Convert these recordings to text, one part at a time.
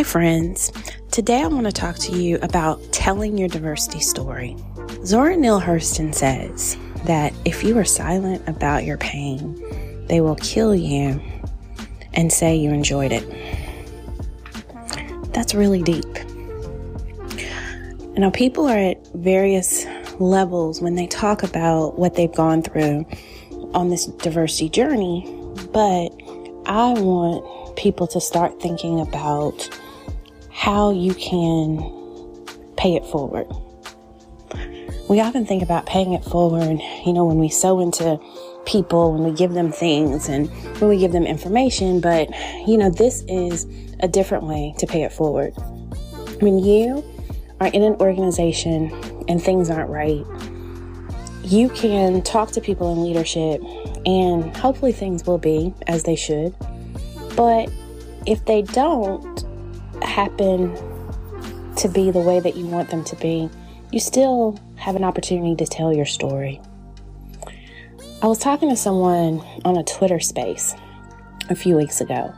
Hi, friends. Today I want to talk to you about telling your diversity story. Zora Neale Hurston says that if you are silent about your pain, they will kill you and say you enjoyed it. That's really deep. Now, people are at various levels when they talk about what they've gone through on this diversity journey, but I want people to start thinking about how you can pay it forward. We often think about paying it forward, you know, when we sow into people, when we give them things and when we give them information, but, you know, this is a different way to pay it forward. When you are in an organization and things aren't right, you can talk to people in leadership and hopefully things will be as they should. But if they don't happen to be the way that you want them to be, you still have an opportunity to tell your story. I was talking to someone on a Twitter space a few weeks ago,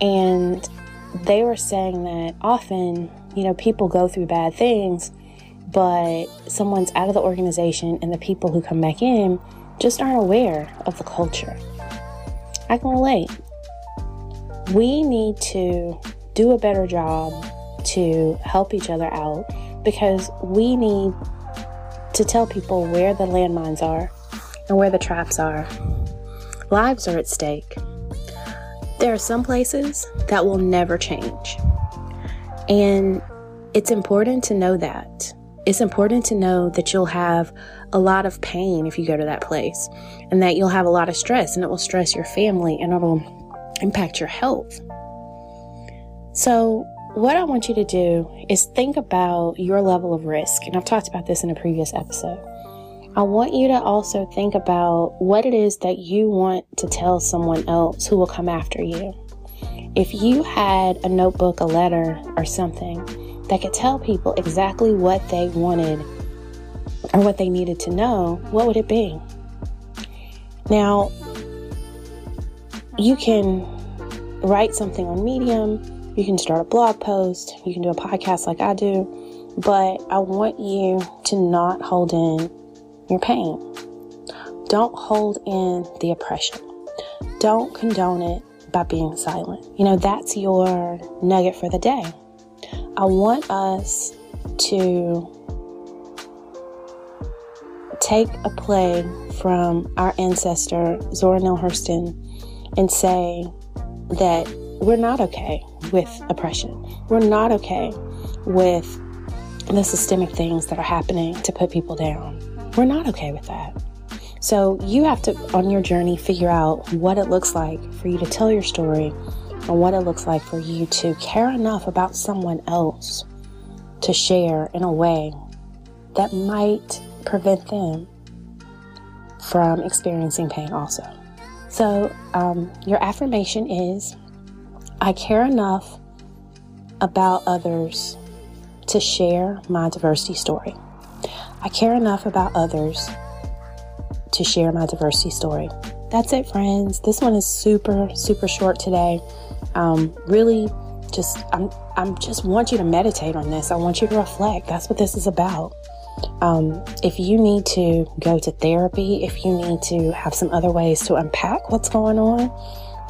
and they were saying that often, you know, people go through bad things, but someone's out of the organization and the people who come back in just aren't aware of the culture. I can relate. We need to do a better job to help each other out because we need to tell people where the landmines are and where the traps are. Lives are at stake. There are some places that will never change. And it's important to know that. It's important to know that you'll have a lot of pain if you go to that place, and that you'll have a lot of stress, and it will stress your family and it'll impact your health. So, what I want you to do is think about your level of risk, and I've talked about this in a previous episode. I want you to also think about what it is that you want to tell someone else who will come after you. If you had a notebook, a letter, or something that could tell people exactly what they wanted or what they needed to know, what would it be? Now, you can write something on Medium, you can start a blog post, you can do a podcast like I do, but I want you to not hold in your pain. Don't hold in the oppression. Don't condone it by being silent. You know, that's your nugget for the day. I want us to take a play from our ancestor, Zora Neale Hurston, and say that we're not okay with oppression. We're not okay with the systemic things that are happening to put people down. We're not okay with that. So you have to, on your journey, figure out what it looks like for you to tell your story and what it looks like for you to care enough about someone else to share in a way that might prevent them from experiencing pain also. So, um, your affirmation is I care enough about others to share my diversity story. I care enough about others to share my diversity story. That's it, friends. This one is super, super short today. Um, really, just I'm, I'm just want you to meditate on this. I want you to reflect. That's what this is about. Um, if you need to go to therapy, if you need to have some other ways to unpack what's going on,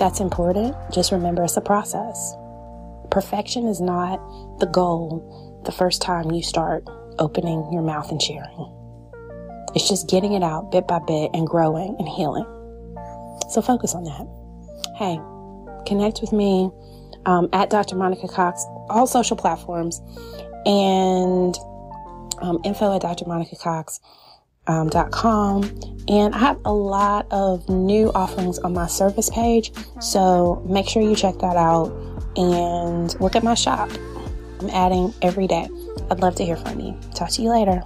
that's important. Just remember it's a process. Perfection is not the goal the first time you start opening your mouth and sharing. It's just getting it out bit by bit and growing and healing. So focus on that. Hey, connect with me um, at Dr. Monica Cox, all social platforms, and um, info at drmonicacox.com. Um, and I have a lot of new offerings on my service page, so make sure you check that out and look at my shop. I'm adding every day. I'd love to hear from you. Talk to you later.